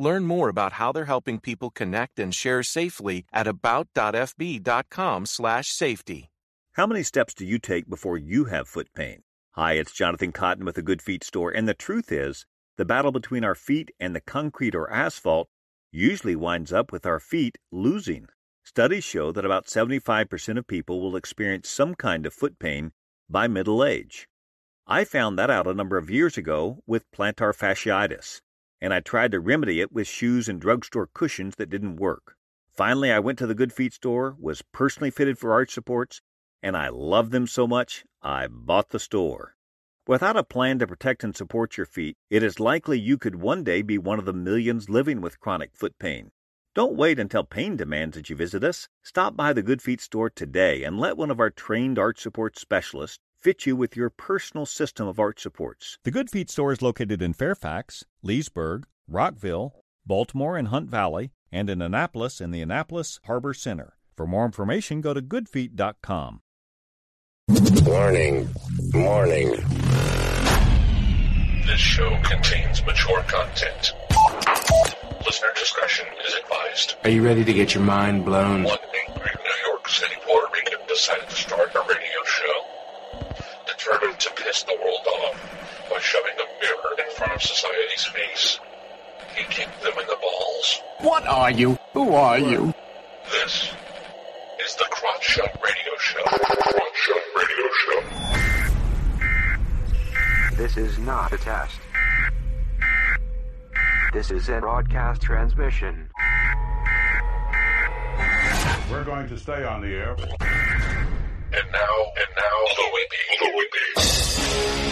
Learn more about how they're helping people connect and share safely at about.fb.com/safety. How many steps do you take before you have foot pain? Hi, it's Jonathan Cotton with the Good Feet store, and the truth is, the battle between our feet and the concrete or asphalt usually winds up with our feet losing. Studies show that about 75% of people will experience some kind of foot pain by middle age. I found that out a number of years ago with plantar fasciitis and I tried to remedy it with shoes and drugstore cushions that didn't work. Finally, I went to the Good Feet store, was personally fitted for arch supports, and I loved them so much, I bought the store. Without a plan to protect and support your feet, it is likely you could one day be one of the millions living with chronic foot pain. Don't wait until pain demands that you visit us. Stop by the Good Feet store today and let one of our trained arch support specialists fit you with your personal system of arch supports. The Good Feet store is located in Fairfax, Leesburg, Rockville, Baltimore and Hunt Valley, and in Annapolis in the Annapolis Harbor Center. For more information, go to goodfeet.com. Warning, warning. This show contains mature content. Listener discretion is advised. Are you ready to get your mind blown? One angry New York City Puerto Rican decided to start a radio show determined to piss the world off by shoving a mirror in front of society's face. He kicked them in the balls. What are you? Who are you? This is the Crotch Shot Radio Show. Crotch Shot Radio Show. This is not a test. This is a broadcast transmission. We're going to stay on the air. And now, and now, the Whippy, the Whippy.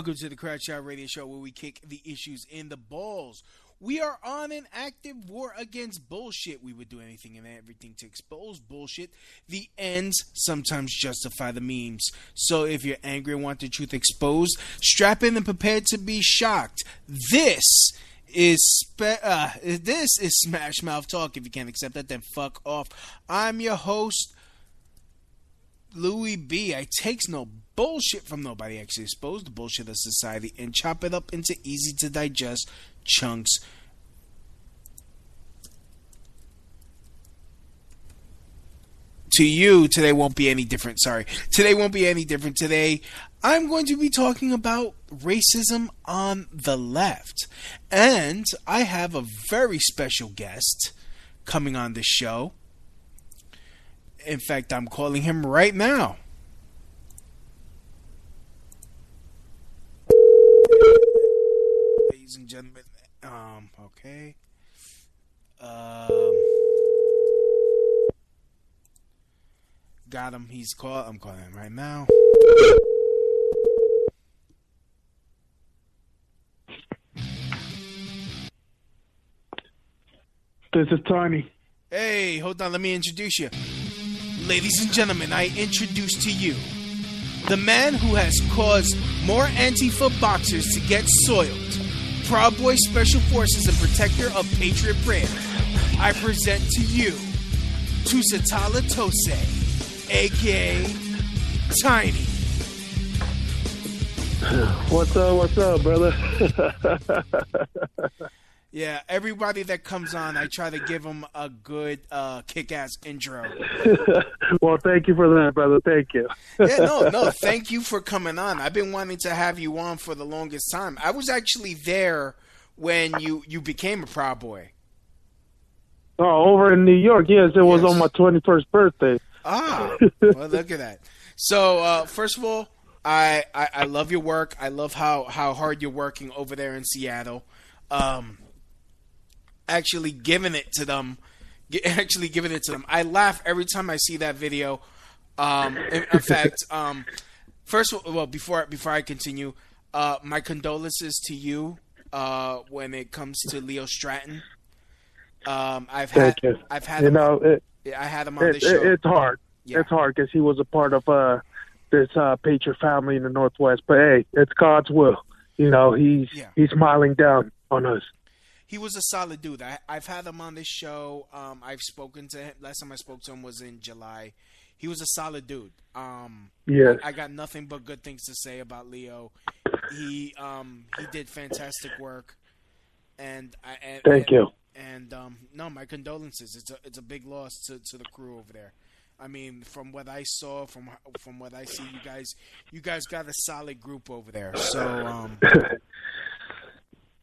Welcome to the Crotch Shot Radio Show where we kick the issues in the balls. We are on an active war against bullshit. We would do anything and everything to expose bullshit. The ends sometimes justify the means. So if you're angry and want the truth exposed, strap in and prepare to be shocked. This is spe- uh, this is Smash Mouth Talk. If you can't accept that, then fuck off. I'm your host, Louis B. I takes no bullshit from nobody. I actually expose the bullshit of society and chop it up into easy to digest chunks. To you, today won't be any different. Sorry. Today won't be any different. Today, I'm going to be talking about racism on the left. And I have a very special guest coming on the show. In fact, I'm calling him right now. Ladies and gentlemen, um, okay. Um, got him. He's called. I'm calling him right now. This is Tony. Hey, hold on. Let me introduce you. Ladies and gentlemen, I introduce to you the man who has caused more Antifa boxers to get soiled. Proud Boy Special Forces and protector of Patriot Prayer. I present to you Tusitala Toese, aka Tiny. What's up? What's up, brother? Yeah, everybody that comes on, I try to give them a good uh, kick-ass intro. well, thank you for that, brother. Thank you. yeah, no, no. Thank you for coming on. I've been wanting to have you on for the longest time. I was actually there when you you became a Proud Boy. Oh, over in New York, yes, it was Yes. on my twenty-first birthday. Ah, well, look at that. So, uh, first of all, I, I I love your work. I love how how hard you're working over there in Seattle. Um, actually giving it to them, actually giving it to them. I laugh every time I see that video. Um, in, in fact, um, first of all, well, before before I continue, uh, my condolences to you uh, when it comes to Leo Stratton. Um, I've had I've had You him, know, it, I had him on it, the show. it, it's hard. Yeah. It's hard because he was a part of uh this uh Patriot family in the Northwest. But hey, it's God's will. You know, he's Yeah. he's smiling down on us. He was a solid dude. I, I've had him on this show. Um, I've spoken to him. Last time I spoke to him was in July. He was a solid dude. Um, Yes. I, I got nothing but good things to say about Leo. He um, he did fantastic work, and I and, Thank and, you. And um, no, my condolences. It's a it's a big loss to, to the crew over there. I mean, from what I saw, from from what I see, you guys you guys got a solid group over there. So.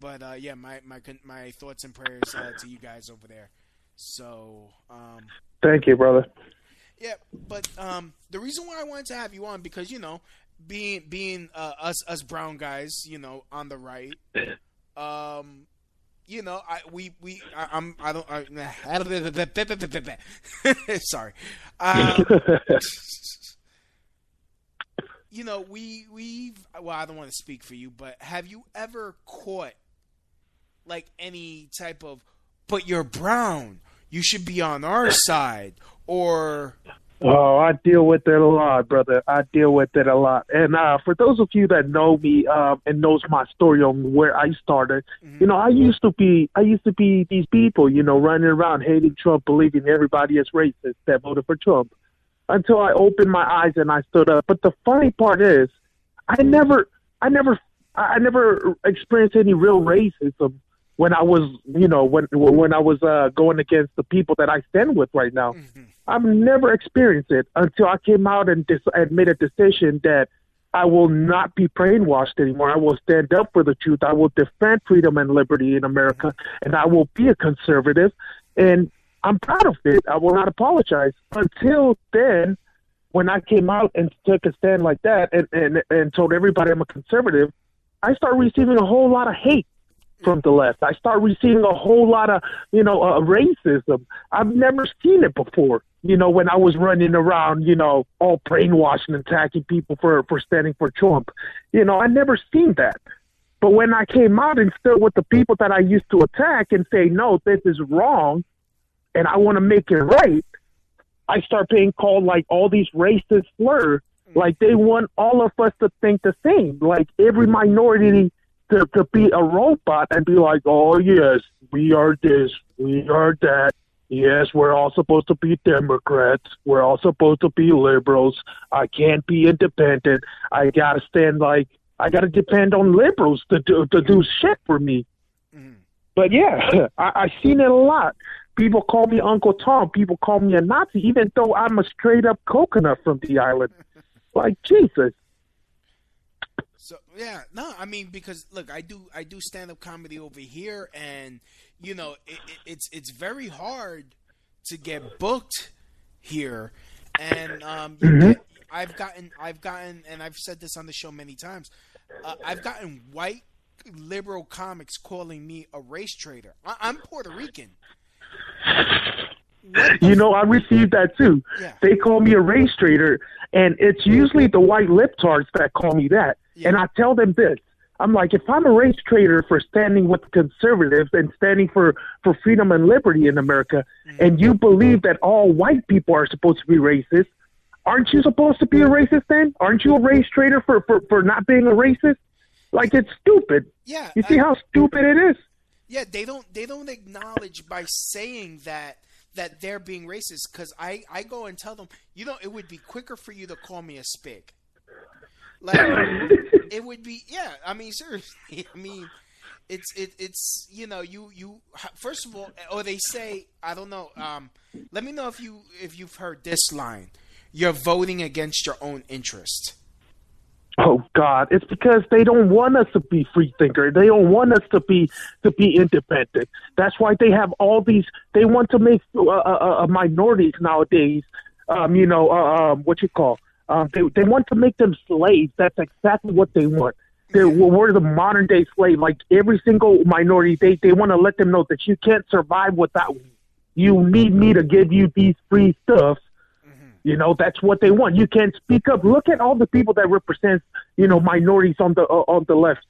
But uh, yeah, my my my thoughts and prayers uh, to you guys over there. So um, Thank you, brother. yeah, but um, the reason why I wanted to have you on because you know, being being uh, us us brown guys, you know, on the right, um, you know, I we we I, I'm I don't I, sorry, um, you know, we we've well, I don't want to speak for you, but have you ever caught like any type of but you're brown, you should be on our side or Oh, I deal with it a lot, brother. I deal with it a lot. And uh, for those of you that know me um, and knows my story on where I started, you know, I used to be, I used to be these people, you know, running around hating Trump, believing everybody is racist that voted for Trump, until I opened my eyes and I stood up. But the funny part is, I never, I never, I never experienced any real racism when I was, you know, when when I was uh, going against the people that I stand with right now. I've never experienced it until I came out and, dis- and made a decision that I will not be brainwashed anymore. I will stand up for the truth. I will defend freedom and liberty in America, and I will be a conservative. And I'm proud of it. I will not apologize. Until then, when I came out and took a stand like that and, and, and told everybody I'm a conservative, I started receiving a whole lot of hate from the left. I start receiving a whole lot of, you know, uh, racism. I've never seen it before. You know, when I was running around, you know, all brainwashing and attacking people for for standing for Trump. You know, I never seen that. But when I came out and stood with the people that I used to attack and say, no, this is wrong, and I want to make it right, I start being called like all these racist slurs. Like they want all of us to think the same. Like every minority to, to be a robot and be like, oh, yes, we are this, we are that. Yes, we're all supposed to be Democrats. We're all supposed to be liberals. I can't be independent. I gotta stand like I gotta depend on liberals to do to do shit for me. mhm But yeah, I, I've seen it a lot. People call me Uncle Tom. People call me a Nazi, even though I'm a straight up coconut from the island. Like Jesus. So yeah, no, I mean because look, I do I do stand up comedy over here, and you know it, it, it's it's very hard to get booked here, and um, get, I've gotten I've gotten and I've said this on the show many times. Uh, I've gotten white liberal comics calling me a race traitor. I, I'm Puerto Rican. You know, I received that too. Yeah. They call me a race trader, and it's usually the white libtards that call me that. Yeah. And I tell them this. I'm like, if I'm a race trader for standing with conservatives and standing for, for freedom and liberty in America, Mm-hmm. and you believe that all white people are supposed to be racist, aren't you supposed to be a racist then? Aren't you a race trader for, for, for not being a racist? Like, it's stupid. Yeah, You see I- how stupid it is? Yeah, they don't they don't acknowledge by saying that that they're being racist because I I go and tell them you know it would be quicker for you to call me a spig. Like it would be yeah. I mean seriously. I mean it's it, it's you know you you first of all or they say I don't know um let me know if you if you've heard this line you're voting against your own interest Oh God, it's because they don't want us to be free thinker. They don't want us to be to be independent. That's why they have all these. They want to make uh, uh, uh, minorities nowadays. Um, you know, uh, um, what you call? Um, they they want to make them slaves. That's exactly what they want. They're, we're the modern day slave. Like every single minority, they they want to let them know that you can't survive without me. You need me to give you these free stuff you know, that's what they want. You can't speak up. Look at all the people that represent, you know, minorities on the uh, on the left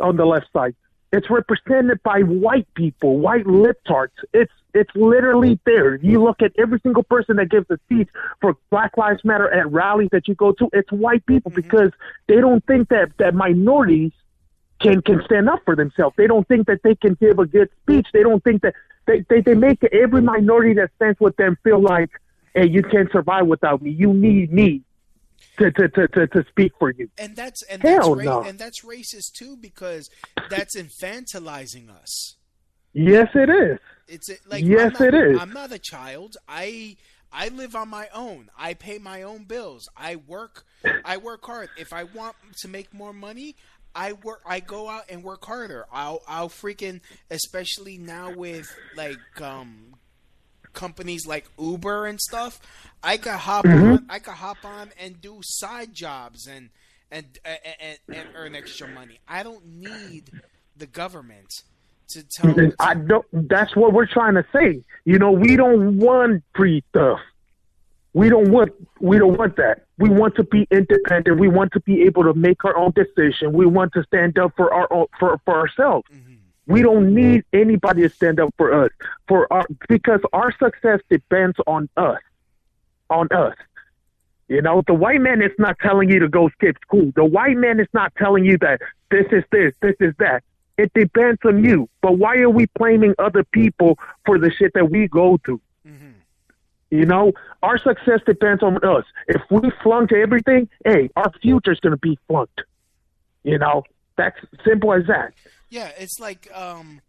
on the left side. It's represented by white people, white libtards. It's it's literally there. You look at every single person that gives a speech for Black Lives Matter at rallies that you go to. It's white people Mm-hmm. because they don't think that that minorities can can stand up for themselves. They don't think that they can give a good speech. They don't think that they they, they make every minority that stands with them feel like, hey, you can't survive without me. You need me to to to to, speak for you. and that's and Hell that's no. and that's racist too because that's infantilizing us Yes, it is. It's like Yes, not, it is. I'm not a child. I I live on my own. I pay my own bills. I work. I work hard. If I want to make more money, I work. I go out and work harder. I'll I'll freaking especially now with like um companies like Uber and stuff. I could hop Mm-hmm. on. I could hop on and do side jobs and and and, and earn extra money. I don't need the government to tell. And I don't. That's what we're trying to say. You know, we don't want free stuff. We don't want. We don't want that. We want to be independent. We want to be able to make our own decision. We want to stand up for our own, for for ourselves. We don't mm-hmm. need anybody to stand up for us for our because our success depends on us, on us. You know, the white man is not telling you to go skip school. The white man is not telling you that this is this, this is that. It depends on you. But why are we blaming other people for the shit that we go through? Mm-hmm. You know, our success depends on us. If we flunk everything, hey, our future's going to be flunked. You know, that's simple as that. Yeah, it's like um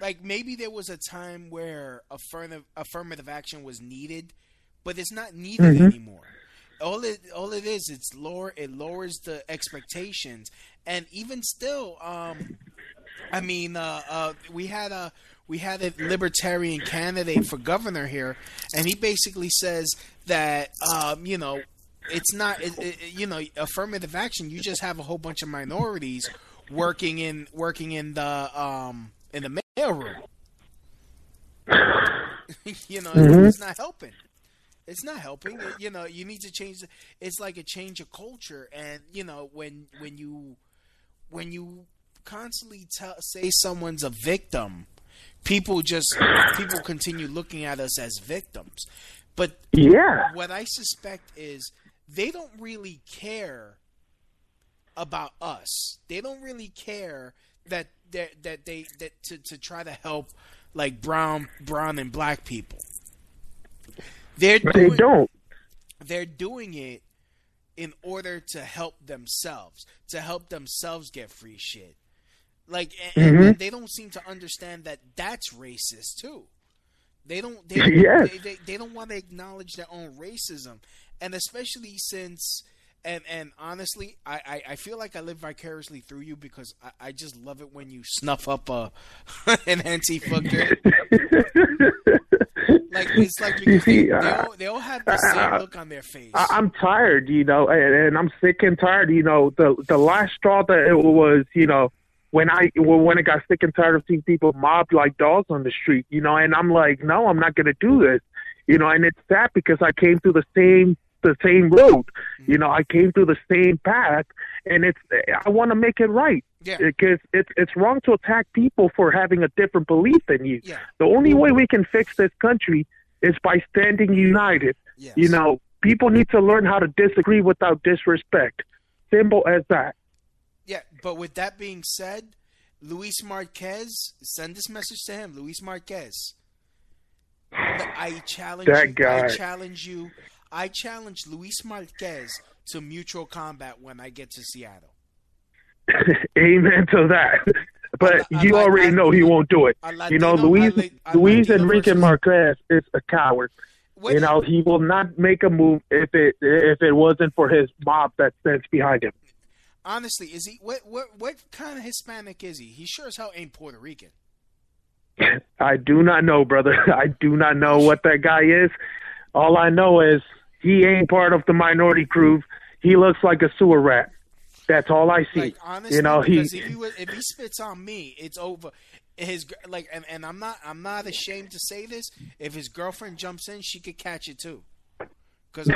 like maybe there was a time where affirmative affirmative action was needed, but it's not needed Mhm. anymore. All it all it is it's lower it lowers the expectations and even still um I mean uh uh we had a we had a libertarian candidate for governor here and he basically says that um you know it's not it, it, you know affirmative action you just have a whole bunch of minorities working in working in the um in the mailroom. You know Mhm. it's not helping. It's not helping. It- you know you need to change the, it's like a change of culture. And you know when when you when you constantly tell say someone's a victim people just people continue looking at us as victims. But Yeah. what i suspect is they don't really care about us they don't really care that that that they that to, to try to help like brown brown and black people they're They doing, don't. they're doing it in order to help themselves, to help themselves get free shit. Like, and, Mhm. and they don't seem to understand that that's racist too. They don't. They, Yes. they, they, they don't want to acknowledge their own racism, and especially since. And and honestly, I, I, I feel like I live vicariously through you because I, I just love it when you snuff up a an anti fucker. Like it's like You they, see, they, uh, all, they all have the same look on their face. I, I'm tired, you know, and, and I'm sick and tired. You know, the the last straw that it was, you know, when I when I got sick and tired of seeing people mobbed like dogs on the street, you know, and I'm like, no, I'm not going to do this, you know, and it's sad because I came through the same the same road, you know, mm-hmm. I came through the same path, and it's I want to make it right. Yeah. Because it's it's wrong to attack people for having a different belief than you. Yeah. The only way we can fix this country is by standing united. Yes. You know, people need to learn how to disagree without disrespect. Simple as that. Yeah, but with that being said, Luis Marquez, send this message to him, Luis Marquez. I challenge That you. guy. I challenge you. I challenge Luis Marquez to mutual combat when I get to Seattle. Amen to that. but you already know he won't do it. You know, Luis Luis Enrique Marquez is a coward. You know, he will not make a move if it if it wasn't for his mob that stands behind him. Honestly, is he what what what kind of Hispanic is he? He sure as hell ain't Puerto Rican. I do not know, brother. I do not know what that guy is. All I know is he ain't part of the minority crew. He looks like a sewer rat. That's all I see. Like honestly, you know, he if he was, if he spits on me, it's over. His like, and, and I'm not I'm not ashamed to say this. If his girlfriend jumps in, she could catch it too. Because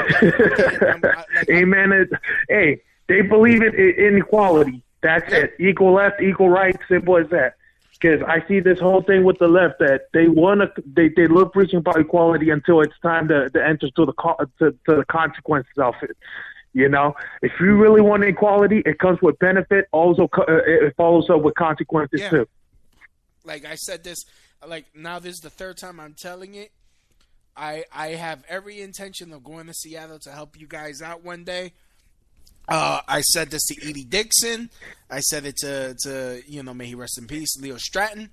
Amen. It, hey, they believe in, in equality. That's it. Equal left, equal right. Simple as that. Because I see this whole thing with the left that they want to, they they love preaching about equality until it's time to, to enter to the co- to, to the consequences of it. You know, if you really want equality, it comes with benefit. Also, co- uh, it follows up with consequences Yeah. too. like I said this, like now this is the third time I'm telling it. I I have every intention of going to Seattle to help you guys out one day. Uh, I said this to Edie Dixon. I said it to to you know may he rest in peace, Leo Stratton,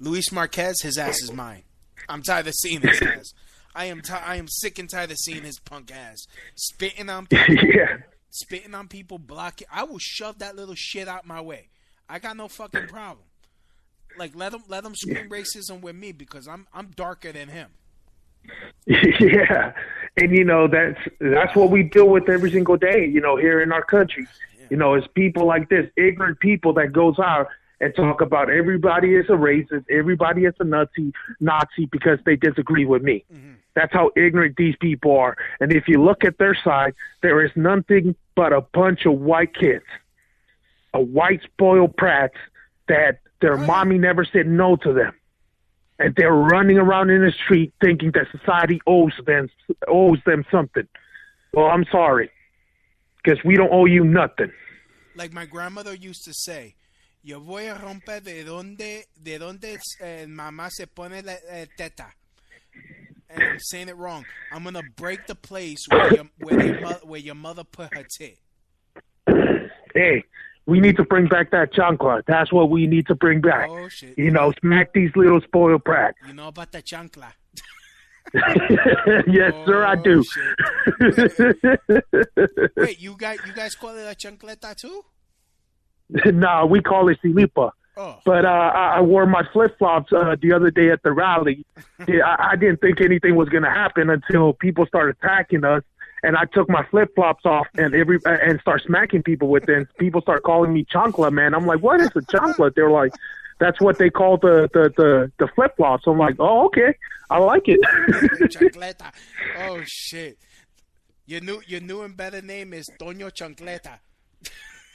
Luis Marquez. His ass is mine. I'm tired of seeing his ass. I am ti I am sick and tired of seeing his punk ass spitting on people. yeah. spitting on people, blocking. I will shove that little shit out my way. I got no fucking problem. Like let him let him scream racism with me because I'm I'm darker than him. yeah, and you know that's that's what we deal with every single day. You know, here in our country, you know, it's people like this, ignorant people that goes out and talk about everybody is a racist, everybody is a Nazi, Nazi because they disagree with me. Mm-hmm. That's how ignorant these people are. And if you look at their side, there is nothing but a bunch of white kids, a white spoiled prats that their mommy never said no to them and they're running around in the street thinking that society owes them owes them something. Well, I'm sorry, because we don't owe you nothing. Like my grandmother used to say, "Yo voy a romper de donde de donde eh, mamá se pone la eh, teta." And I'm saying it wrong. I'm gonna break the place where your where your, where your mother put her tit. Hey, we need to bring back that chancla. That's what we need to bring back. Oh shit! You know, smack these little spoiled brats. You know about the chancla? yes, sir, I do. Wait, you guys you guys call it a chancleta too? nah, we call it silipa. Oh. But uh, I, I wore my flip flops uh, the other day at the rally. Yeah, I, I didn't think anything was going to happen until people started attacking us, and I took my flip flops off and every uh, and start smacking people with them. People start calling me chancla, man. I'm like, what is a chancla? They're like, that's what they call the the the, the flip flops. I'm like, oh okay, I like it. Chancleta. Oh shit. Your new your new and better name is Toño Chancleta.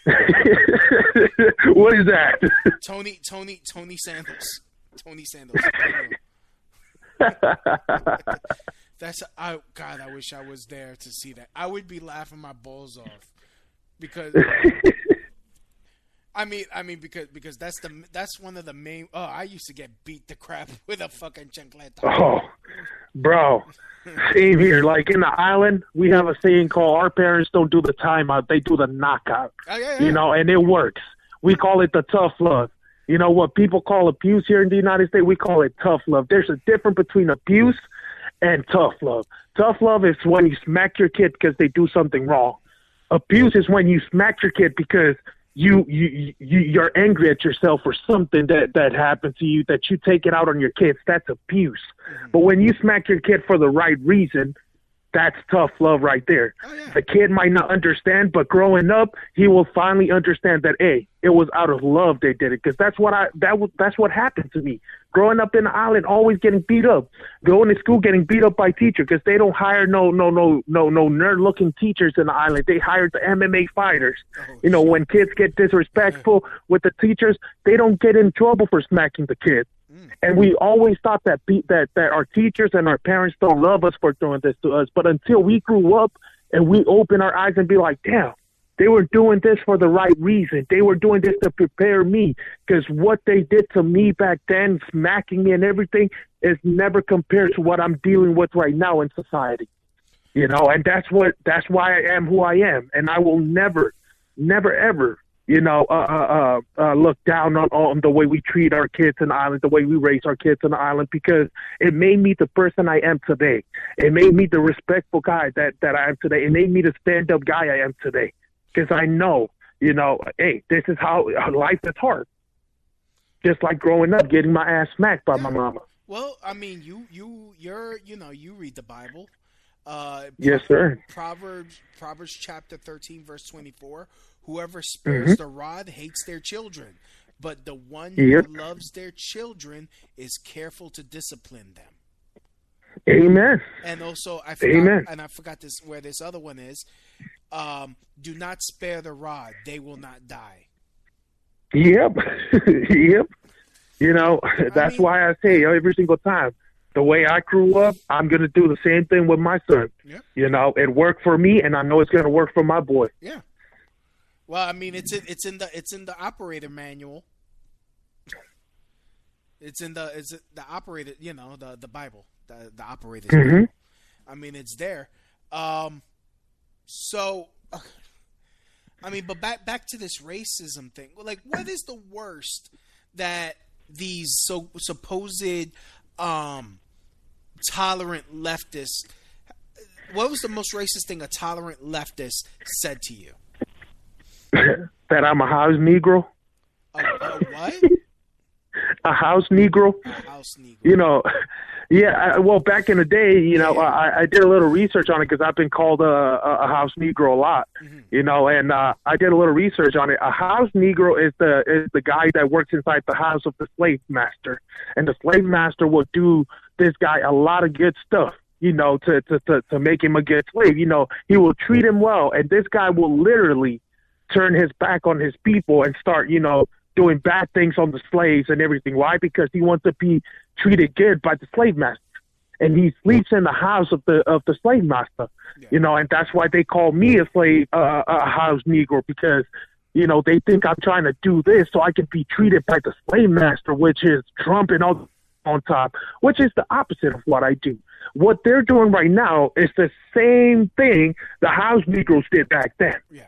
what is that? Tony Tony Tony Sandals. Tony Sandals. That's I God, I wish I was there to see that. I would be laughing my balls off. Because I mean I mean because because that's the that's one of the main oh, I used to get beat the crap with a fucking chancleta. Oh, bro. Same here. Like in the island, we have a saying called "Our parents don't do the timeout; they do the knockout." Oh, yeah, You know, and it works. We call it the tough love. You know what people call abuse here in the United States? We call it tough love. There's a difference between abuse and tough love. Tough love is when you smack your kid because they do something wrong. Abuse is when you smack your kid because you you you you're angry at yourself for something that that happened to you that you take it out on your kids. That's abuse. Mm-hmm. But when you smack your kid for the right reason, that's tough love right there. Oh, the kid might not understand, but growing up, he will finally understand that hey, it was out of love they did it because that's what I that was that's what happened to me. Growing up in the island, always getting beat up, going to school getting beat up by teachers because they don't hire no no no no no nerd looking teachers in the island. They hired the MMA fighters. Oh, you know, when kids get disrespectful with the teachers, they don't get in trouble for smacking the kids. Mm. And we always thought that that that our teachers and our parents don't love us for doing this to us. But until we grew up and we open our eyes and be like, damn, they were doing this for the right reason. They were doing this to prepare me because what they did to me back then, smacking me and everything, is never compared to what I'm dealing with right now in society. You know, and that's what that's why I am who I am, and I will never, never ever you know, uh, uh, uh, uh, look down on, on the way we treat our kids in the island, the way we raise our kids in the island, because it made me the person I am today. It made me the respectful guy that, that I am today. It made me the stand up guy I am today. Because I know, you know, hey, this is how life is hard. Just like growing up, getting my ass smacked by my mama. Well, I mean, you you you're you know you read the Bible. Uh, Yes, sir. Proverbs Proverbs chapter thirteen verse twenty four. Whoever spares the rod hates their children, but the one Yep. who loves their children is careful to discipline them. Amen. And also, I forgot, Amen. and I forgot this where this other one is. Um, do not spare the rod; they will not die. Yep. yep. You know, that's mean- why I say every single time, the way I grew up, I'm going to do the same thing with my son. Yeah. You know, it worked for me, and I know it's going to work for my boy. Yeah. Well, I mean, it's in, it's in the it's in the operator manual. It's in the it's the operator, you know, the the Bible, the the operator's Mhm. manual. I mean, it's there. Um, so, I mean, but back back to this racism thing. Like, what is the worst that these so supposed um tolerant leftists? What was the most racist thing a tolerant leftist said to you? that I'm a house Negro, A, a what? a house Negro. A house Negro. You know, yeah. I, well, back in the day, you know, I, I did a little research on it because I've been called a, a house Negro a lot. You know, and uh, I did a little research on it. A house Negro is the is the guy that works inside the house of the slave master, and the slave master will do this guy a lot of good stuff. You know, to to to, to make him a good slave. You know, he will treat him well, and this guy will literally turn his back on his people and start, you know, doing bad things on the slaves and everything. Why? Because he wants to be treated good by the slave master. And he sleeps in the house of the of the slave master, you know, and that's why they call me a slave, uh, a house Negro, because you know they think I'm trying to do this so I can be treated by the slave master, which is Trump and all on top, which is the opposite of what I do. What they're doing right now is the same thing the house Negroes did back then. Yeah.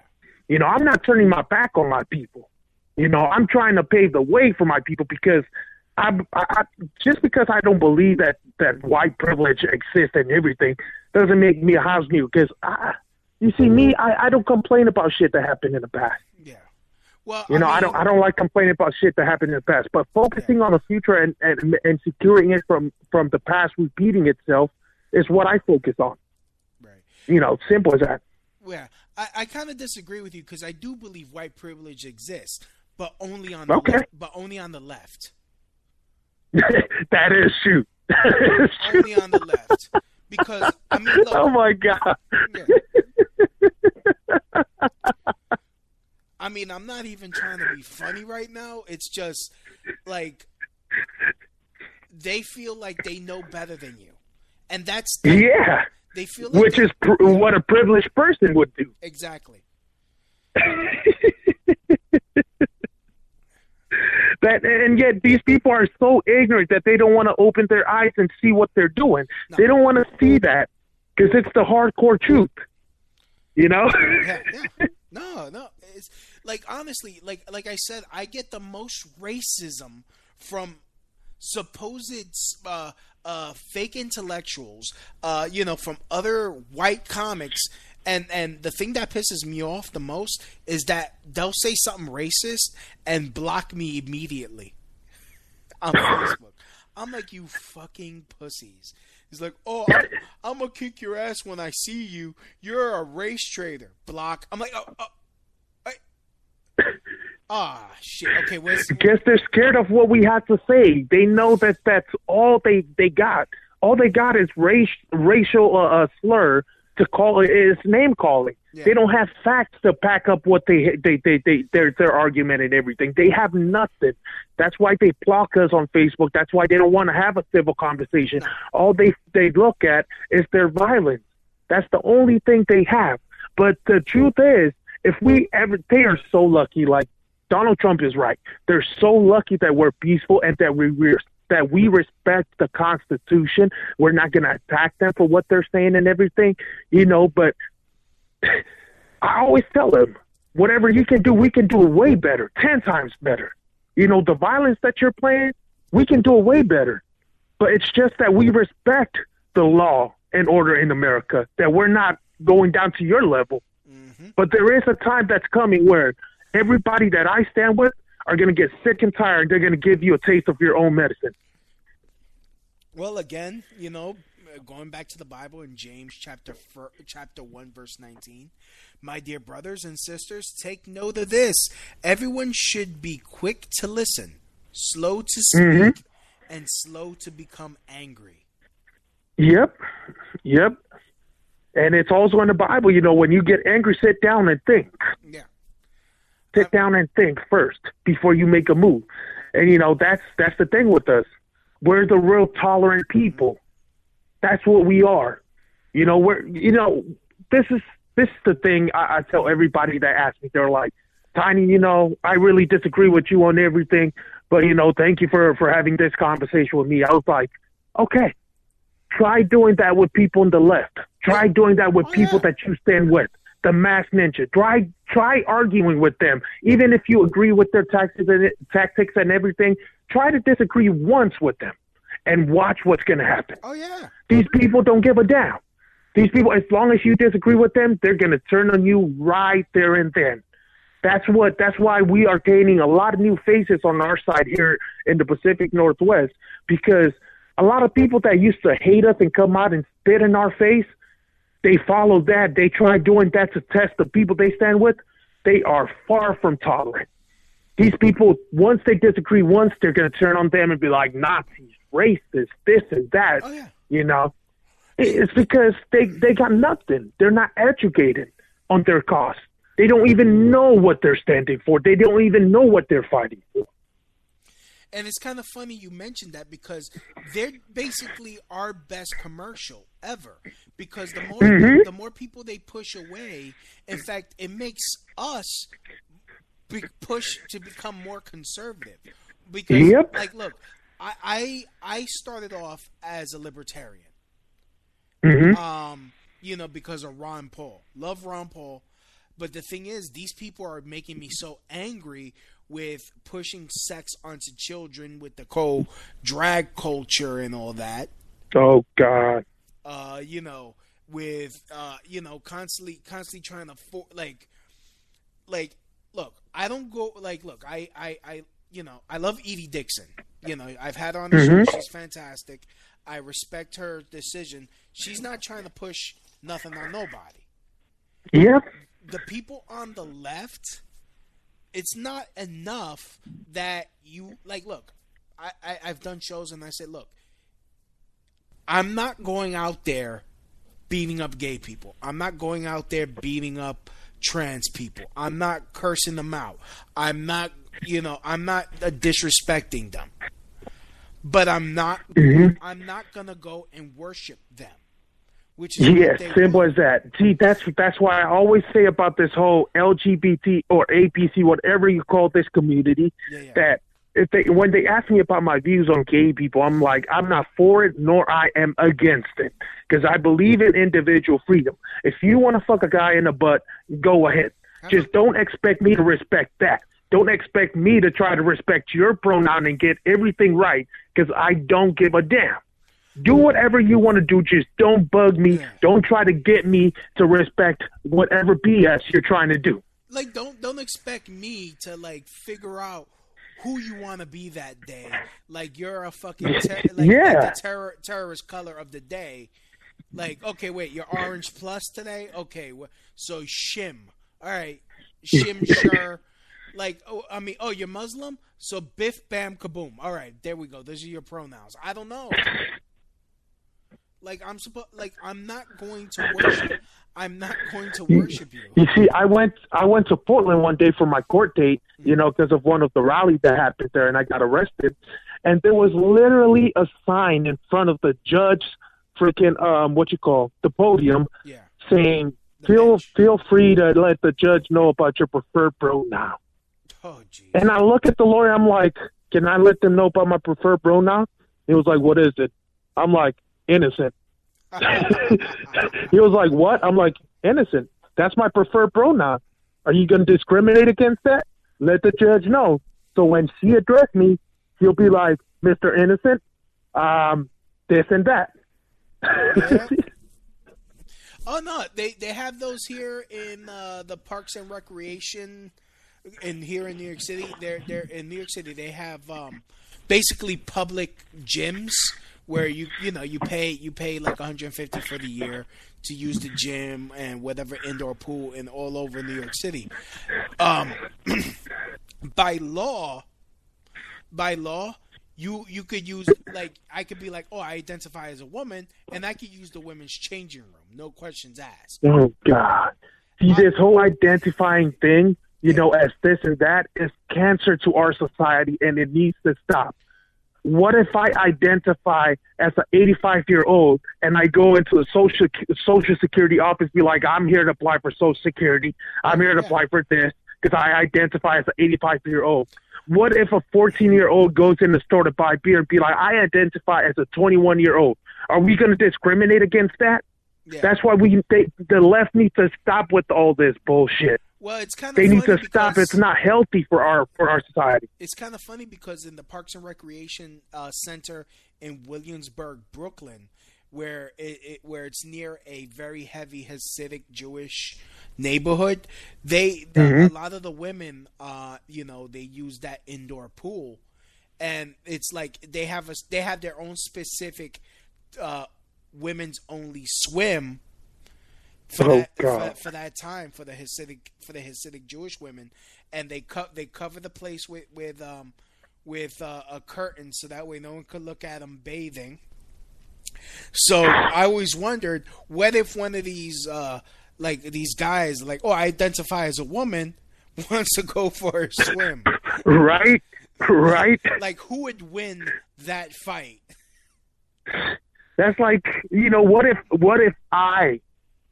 You know, I'm not turning my back on my people. You know, I'm trying to pave the way for my people because I, I, I just because I don't believe that that white privilege exists and everything doesn't make me a house new. Because I, you see, me, I, I don't complain about shit that happened in the past. Yeah. Well, You know, I, mean, don't I don't like complaining about shit that happened in the past. But focusing on the future and, and and securing it from from the past repeating itself is what I focus on. Right. You know, simple as that. Yeah, I, I kind of disagree with you because I do believe white privilege exists, but only on the Okay. left, but only on the left, that is true. That is true. only on the left. Because I mean, look, oh my god. Yeah. I mean, I'm not even trying to be funny right now. It's just like they feel like they know better than you, and that's Yeah, they feel like which is pr- what a privileged person would do. exactly. That and yet these people are so ignorant that they don't want to open their eyes and see what they're doing. No. They don't want to see that because it's the hardcore truth. You know? yeah, yeah. No, no. It's like honestly, like like I said, I get the most racism from supposed uh, uh, fake intellectuals, uh, you know, from other white comics. And and the thing that pisses me off the most is that they'll say something racist and block me immediately on Facebook. I'm like, you fucking pussies. He's like, oh, I'm, I'm gonna kick your ass when I see you. You're a race trader. Block. I'm like, oh, oh, ah, shit. Okay, where's Guess they're scared of what we have to say. They know that that's all they they got. All they got is race racial uh, uh, slur to call it is name calling. Yeah. They don't have facts to back up what they they they, they their their argument and everything. They have nothing. That's why they block us on Facebook. That's why they don't want to have a civil conversation. All they they look at is their violence. That's the only thing they have. But the truth is, if we ever, they are so lucky. Like Donald Trump is right. They're so lucky that we're peaceful and that we we're, that we respect the Constitution. We're not going to attack them for what they're saying and everything, you know. But I always tell them, whatever you can do, we can do it way better, ten times better. You know, the violence that you're playing, we can do it way better. But it's just that we respect the law and order in America. That we're not going down to your level. Mm-hmm. But there is a time that's coming where everybody that I stand with are going to get sick and tired. They're going to give you a taste of your own medicine. Well, again, you know, going back to the Bible in James chapter fir- chapter 1 verse 19, my dear brothers and sisters, take note of this. Everyone should be quick to listen, slow to speak, Mhm. and slow to become angry. Yep, yep. And it's also in the Bible. You know, when you get angry, sit down and think. Yeah. Sit down and think first before you make a move. And you know, that's that's the thing with us. We're the real tolerant people. That's what we are. You know, we're you know, this is this is the thing I, I tell everybody that asks me. They're like, Tiny, you know, I really disagree with you on everything, but you know, thank you for for having this conversation with me. I was like, okay, try doing that with people on the left. Try doing that with Oh, people yeah. that you stand with. The mass ninja. Try try arguing with them, even if you agree with their tactics and tactics and everything. Try to disagree once with them, and watch what's going to happen. Oh yeah. These people don't give a damn. These people, as long as you disagree with them, they're going to turn on you right there and then. That's what. That's why we are gaining a lot of new faces on our side here in the Pacific Northwest because a lot of people that used to hate us and come out and spit in our face, they follow that. They try doing that to test the people they stand with. They are far from tolerant. These people, once they disagree, once they're going to turn on them and be like Nazis, racist, this and that. Oh yeah. You know, it's because they they got nothing. They're not educated on their cause. They don't even know what they're standing for. They don't even know what they're fighting for. And it's kind of funny you mentioned that because they're basically our best commercial ever. Because the more Mhm. the more people they push away, in fact, it makes us be push to become more conservative. Because, Yep. like, look, I, I I started off as a libertarian. hmm Um, you know, because of Ron Paul. Love Ron Paul. But the thing is, these people are making me so angry with pushing sex onto children with the whole drag culture and all that. Oh God. Uh, you know, with uh, you know, constantly constantly trying to for like like look, I don't go like look, I I, I you know, I love Evie Dixon. You know, I've had her on the Mhm. show, she's fantastic. I respect her decision. She's not trying to push nothing on nobody Yep. the people on the left, it's not enough that you like. Look, I, I I've done shows and I said, look, I'm not going out there beating up gay people. I'm not going out there beating up trans people. I'm not cursing them out. I'm not, you know, I'm not uh, disrespecting them. But I'm not. I'm not gonna go and worship them. Which is Yes, simple as that. See, that's that's why I always say about this whole LGBT or APC, whatever you call this community, Yeah, yeah. that if they when they ask me about my views on gay people, I'm like, I'm not for it, nor I am against it, because I believe in individual freedom. If you want to fuck a guy in the butt, go ahead. Just don't expect me to respect that. Don't expect me to try to respect your pronoun and get everything right, because I don't give a damn. Do mm. whatever you want to do. Just don't bug me. Yeah. Don't try to get me to respect whatever BS you're trying to do. like don't don't expect me to like figure out who you want to be that day. Like you're a fucking ter- like, Yeah. like the terror terrorist color of the day. Like okay, wait, you're orange plus today. Okay, wh- so shim. All right, shim sure. Like oh, I mean, oh, you're Muslim, so biff bam kaboom. All right, there we go. Those are your pronouns. I don't know. Like I'm supposed, like I'm not going to worship. I'm not going to worship you. You see, I went I went to Portland one day for my court date, you know, because of one of the rallies that happened there, and I got arrested. And there was literally a sign in front of the judge, freaking um, what you call the podium, Yeah. saying, The "Feel bench. feel free to let the judge know about your preferred pronoun." Oh, jeez. And I look at the lawyer, I'm like, "Can I let them know about my preferred pronoun?" He was like, "What is it?" I'm like, "Innocent." he was like, "What?" I'm like, "Innocent. That's my preferred pronoun." Are you going to discriminate against that? Let the judge know. So when she addressed me, she'll be like, Mr. Innocent, um, this and that. Oh no, they they have those here in uh, the Parks and Recreation, and here in New York City. They're they're in New York City. They have um, basically public gyms where you you know you pay you pay like 150 for the year to use the gym and whatever indoor pool in all over New York City. Um, by law, by law, you you could use like I could be like, oh, I identify as a woman, and I could use the women's changing room, no questions asked. Oh God! See, this whole identifying thing, you know, as this and that, is cancer to our society, and it needs to stop. What if I identify as an 85 year old and I go into a social social security office, be like, I'm here to apply for social security, I'm here to apply for this because I identify as an 85 year old. What if a 14 year old goes in the store to buy beer and be like, I identify as a 21 year old? Are we going to discriminate against that? Yeah. That's why we they, the left needs to stop with all this bullshit. Well, it's kind of They need to stop. It's not healthy for our for our society. it's kind of funny because in the Parks and Recreation uh, Center in Williamsburg, Brooklyn, where it, it where it's near a very heavy Hasidic Jewish neighborhood, they the, Mhm. a lot of the women, uh, you know, they use that indoor pool, and it's like they have a they have their own specific uh, women's only swim for Oh, that for, for that time for the Hasidic for the Hasidic Jewish women, and they cut they cover the place with with um with uh, a curtain so that way no one could look at them bathing. So I always wondered, what if one of these uh like these guys like, oh, I identify as a woman, wants to go for a swim. Right, right. Like, who would win that fight? That's like you know what if what if I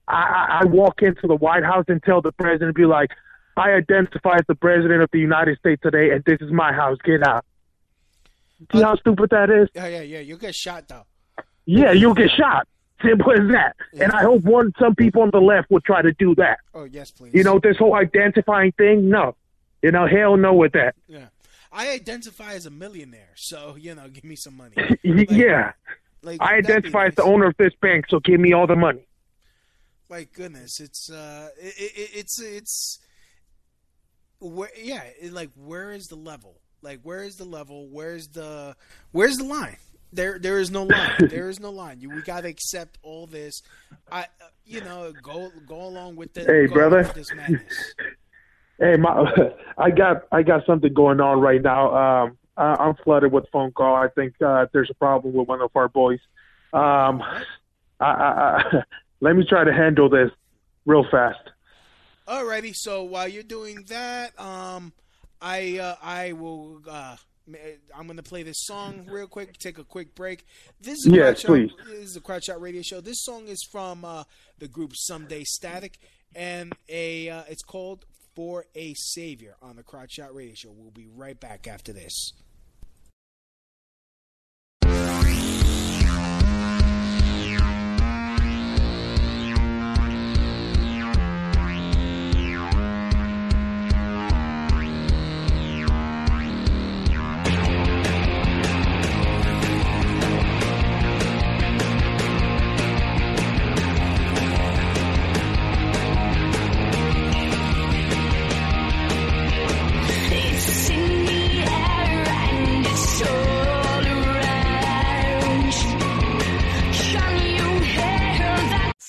I, I walk into the White House and tell the president be like I identify as the president of the United States today and this is my house get out. See how stupid that is? Yeah, yeah, yeah. You'll get shot though. Yeah, you'll get shot. Simple as that. And I hope one some people on the left will try to do that. Oh yes, please. You know this whole identifying thing. No, you know hell no with that. Yeah. I identify as a millionaire, so you know, give me some money. Y- yeah, Like I identify as the owner of this bank, so give me all the money. My goodness, it's uh, it, it, it's it's where yeah, it, like where is the level? Like where is the level? Where's the where's the line? There there is no line. there is no line. You we got to accept all this. I uh, you know go go along with this. Hey, brother. this madness. Hey, my, I got I got something going on right now. Um, I, I'm flooded with phone call. I think uh, there's a problem with one of our boys. Um, I, I, let me try to handle this real fast. Alrighty, so while you're doing that, um, I uh, I will uh, I'm gonna play this song real quick. Take a quick break. This is a Yes, Crotch Shot- This is a Crotch Shot Radio Show. This song is from uh, the group Someday Static, and a uh, it's called "For a Savior" on the Crotch Shot Radio Show. We'll be right back after this.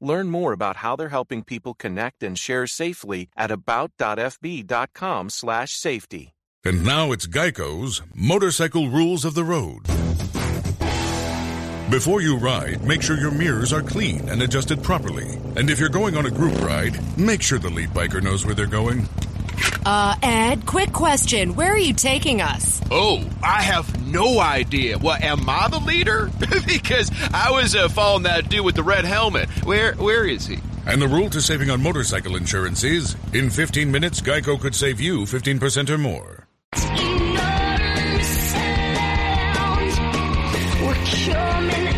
Learn more about how they're helping people connect and share safely at about.fb.com/safety. And now it's Geico's Motorcycle Rules of the Road. Before you ride, make sure your mirrors are clean and adjusted properly. And if you're going on a group ride, make sure the lead biker knows where they're going. Uh, Ed, quick question. Where are you taking us? Oh, I have no idea. What am I the leader? because I was uh, following that dude with the red helmet. Where where is he? And the rule to saving on motorcycle insurance is in 15 minutes, Geico could save you 15% or more. We're coming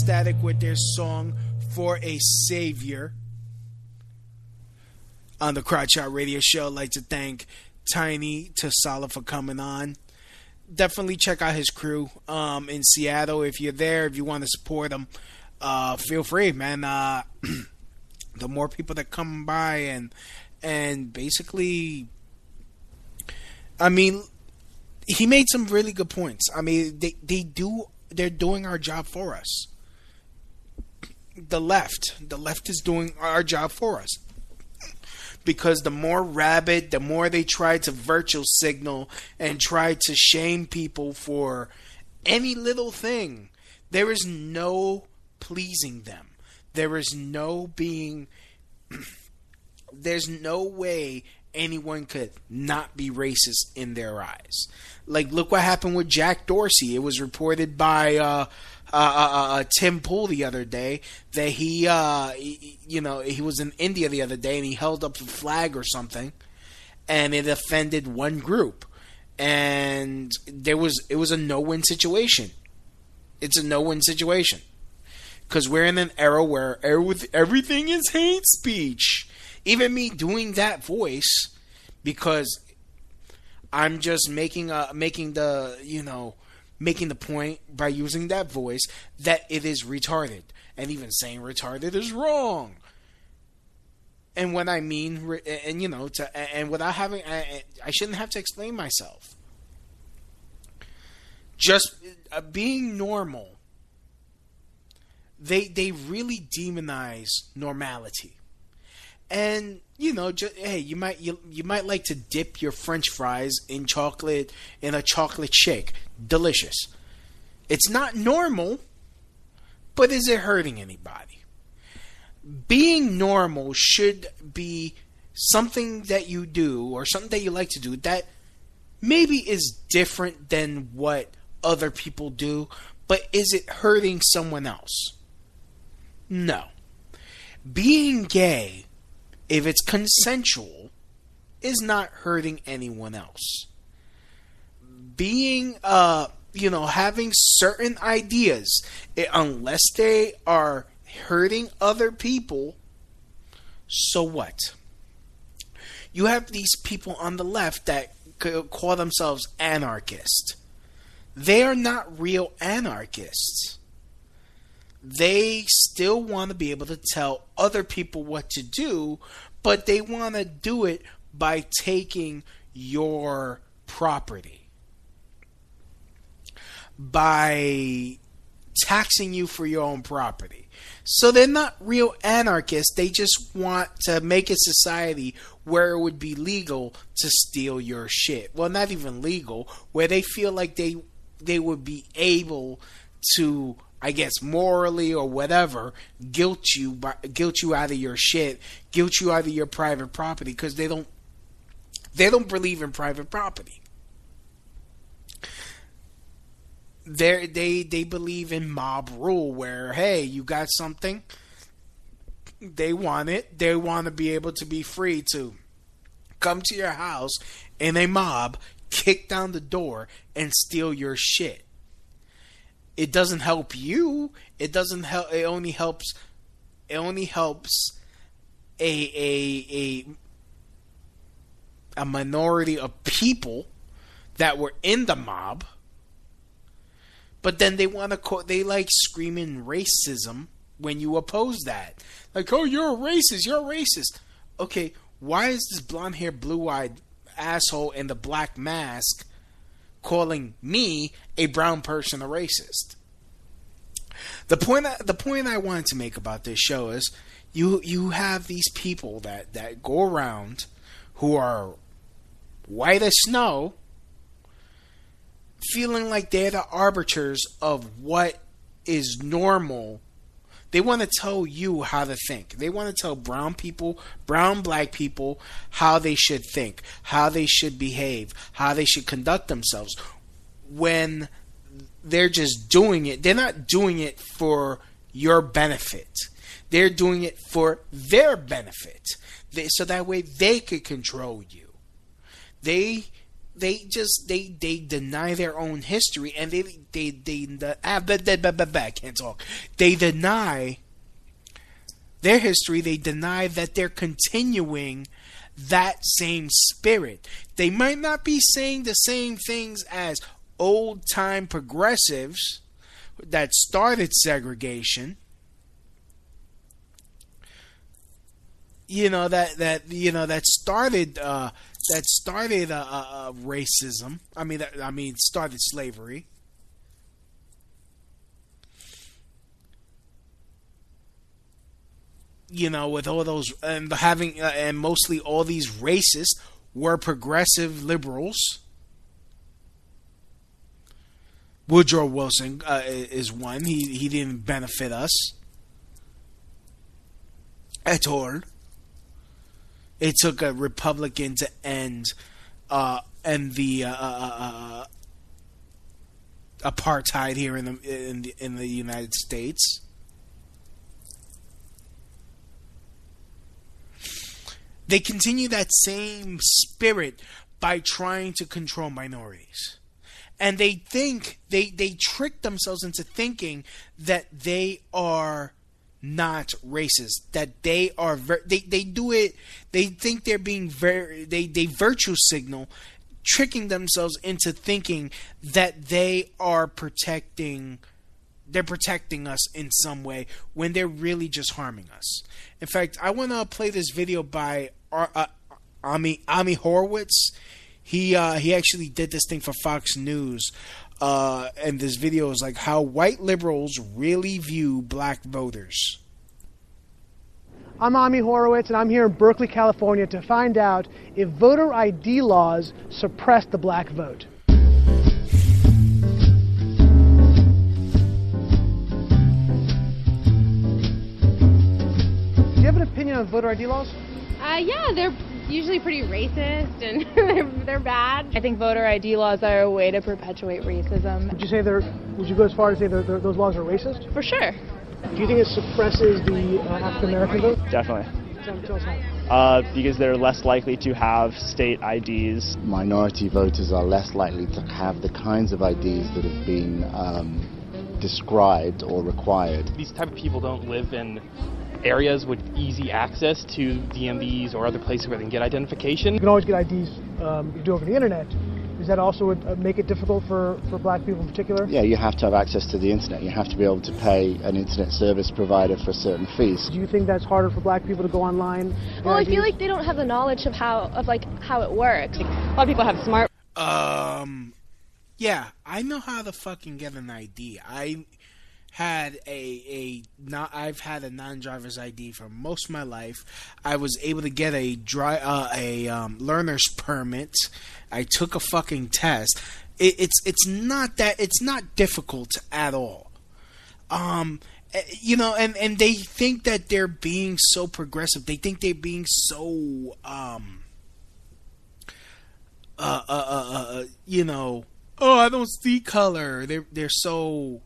Someday Static with their song For a Savior. On the Crotch Shot Radio Show, I'd like to thank Tiny Tasala for coming on. Definitely check out his crew um, in Seattle. If you're there, if you want to support them, uh, feel free, man. Uh, the more people that come by and and basically, I mean, he made some really good points. I mean, they they do they're doing our job for us. The left, the left is doing our job for us. Because the more rabid, the more they try to virtual signal and try to shame people for any little thing, there is no pleasing them. There is no being there's no way anyone could not be racist in their eyes. Like, look what happened with Jack Dorsey. It was reported by uh, uh, uh, uh, Tim Pool the other day that he, uh, he- you know, he was in India the other day and he held up a flag or something, and it offended one group, and there was it was a no-win situation. It's a no-win situation because we're in an era where every- everything is hate speech. Even me doing that voice because I'm just making a making the you know making the point by using that voice that it is retarded, and even saying retarded is wrong. And when I mean, and you know, to and without having, I, I shouldn't have to explain myself. Just uh, being normal they they really demonize normality and you know, just, hey, you might you, you might like to dip your French fries in chocolate in a chocolate shake. Delicious. It's not normal, but is it hurting anybody? Being normal should be something that you do or something that you like to do that maybe is different than what other people do, but is it hurting someone else? No. Being gay, if it's consensual, is not hurting anyone else. Being, uh, you know, having certain ideas, it, unless they are hurting other people, so what? You have these people on the left that call themselves anarchists. They are not real anarchists. They still want to be able to tell other people what to do, but they want to do it by taking your property, by taxing you for your own property. So they're not real anarchists. They just want to make a society where it would be legal to steal your shit. Well, not even legal, where they feel like they they would be able to I guess morally or whatever, guilt you by, guilt you out of your shit, guilt you out of your private property because they don't they don't believe in private property. They they they believe in mob rule where hey, you got something, they want it, they want to be able to be free to come to your house in a mob, kick down the door and steal your shit it doesn't help you. It doesn't help. It only helps. It only helps a a a a minority of people that were in the mob. But then they want to. Co- they like screaming racism when you oppose that. Like, oh, you're a racist. You're a racist. Okay, why is this blonde hair, blue eyed asshole in the black mask calling me a brown person a racist. The point the point I wanted to make about this show is you you have these people that that go around who are white as snow feeling like they're the arbiters of what is normal they want to tell you how to think. They want to tell brown people, brown black people, how they should think, how they should behave, how they should conduct themselves. When they're just doing it, they're not doing it for your benefit. They're doing it for their benefit. They, so that way they could control you. They they just they they deny their own history and they they they, they ah, blah, can't talk. They deny their history. They deny that they're continuing that same spirit. They might not be saying the same things as old time progressives that started segregation. You know that that you know that started uh, that started uh, uh, racism. I mean, that, I mean, started slavery. You know, with all those and having uh, and mostly all these racists were progressive liberals. Woodrow Wilson uh, is one. He he didn't benefit us at all. It took a Republican to end uh, end the uh, uh, uh, apartheid here in the in the in the United States. They continue that same spirit by trying to control minorities. And they think they they trick themselves into thinking that they are not racist that they are ver- they they do it they think they're being very they they virtue signal tricking themselves into thinking that they are protecting they're protecting us in some way when they're really just harming us. In fact i want to play this video by uh, uh, ami ami horowitz. He uh, he actually did this thing for fox news uh, and this video is like how white liberals really view black voters. I'm Ami Horowitz, and I'm here in Berkeley, California to find out if voter ID laws suppress the black vote. Do you have an opinion on voter ID laws? Uh, yeah, they're usually pretty racist and they're, they're bad. I think voter ID laws are a way to perpetuate racism. Would you say they're? Would you go as far as say they're, they're, those laws are racist? For sure. Do you think it suppresses the uh, African American vote? Definitely. Tell, tell us how. Uh, because they're less likely to have state IDs. Minority voters are less likely to have the kinds of IDs that have been um, described or required. These type of people don't live in areas with easy access to DMVs or other places where they can get identification. You can always get IDs um, you do over the internet. Does that also would, uh, make it difficult for, for black people in particular? Yeah, you have to have access to the internet. You have to be able to pay an internet service provider for certain fees. Do you think that's harder for black people to go online? Well, I feel like they don't have the knowledge of how of like how it works. a lot of people have smart. Um, yeah, I know how to fucking get an ID. I had a a not I've had a non-driver's ID for most of my life. I was able to get a dry uh, a um, learner's permit. I took a fucking test. It, it's it's not that it's not difficult at all. Um, eh, you know, and and they think that they're being so progressive. They think they're being so um uh, uh, uh, uh, you know, oh, I don't see color. They're they're so,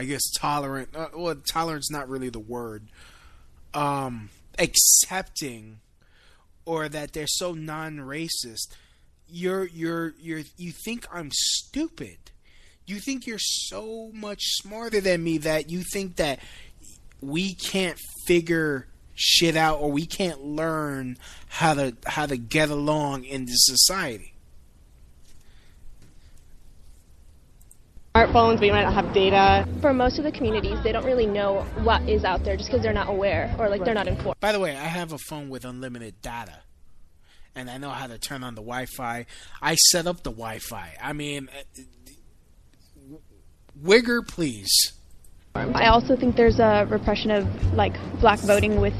I guess, tolerant. Uh, well, tolerant's not really the word. Um, accepting, or that they're so non-racist. You're you're you're you think I'm stupid. You think you're so much smarter than me that you think that we can't figure shit out or we can't learn how to how to get along in this society. Smartphones, but you might not have data. For most of the communities, they don't really know what is out there just because they're not aware or like they're not informed. By the way, I have a phone with unlimited data. And I know how to turn on the Wi-Fi. I set up the Wi-Fi. I mean, uh, Wigger, please. I also think there's a repression of like black voting with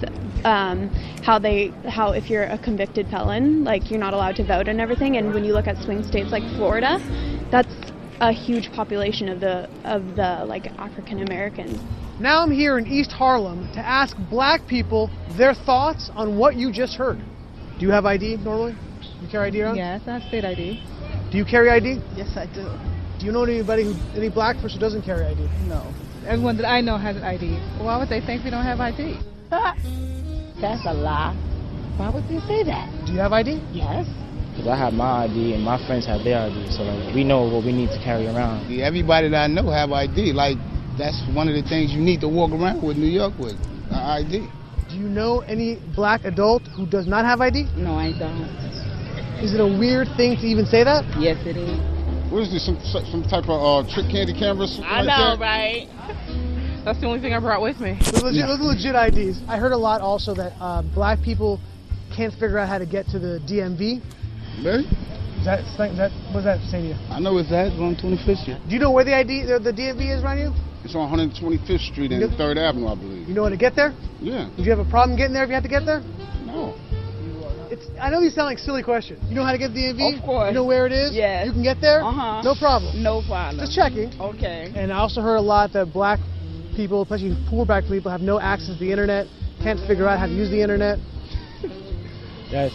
um, how they how if you're a convicted felon, like you're not allowed to vote and everything. And when you look at swing states like Florida, that's a huge population of the of the like African Americans. Now I'm here in East Harlem to ask black people their thoughts on what you just heard. Do you have ID normally? You carry ID around? Yes, I have state ID. Do you carry ID? Yes, I do. Do you know anybody who any black person who doesn't carry ID? No. Everyone that I know has an ID. Why would they think we don't have ID? That's a lie. Why would they say that? Do you have ID? Yes. Because I have my ID and my friends have their ID, so like we know what we need to carry around. Everybody that I know have ID. Like that's one of the things you need to walk around with New York with an ID. Do you know any black adult who does not have ID? No, I don't. Is it a weird thing to even say that? Yes, it is. What is this? Some some type of uh, trick candy camera? I like know, that? right? That's the only thing I brought with me. Those legit, those legit IDs. I heard a lot also that uh, black people can't figure out how to get to the DMV. Really? Is that, is that what does that say to you? I know it's that. It's on 25th Street. Do you know where the ID the, the DMV is right here? It's on 125th Street and Yep. 3rd Avenue, I believe. You know how to get there? Yeah. Would you have a problem getting there if you had to get there? No. It's. I know these sound like silly questions. You know how to get the DMV? Of course. You know where it is? Yes. You can get there? Uh-huh. No problem. No problem. Just checking. Okay. And I also heard a lot that black people, especially poor black people, have no access to the internet, can't figure out how to use the internet. That's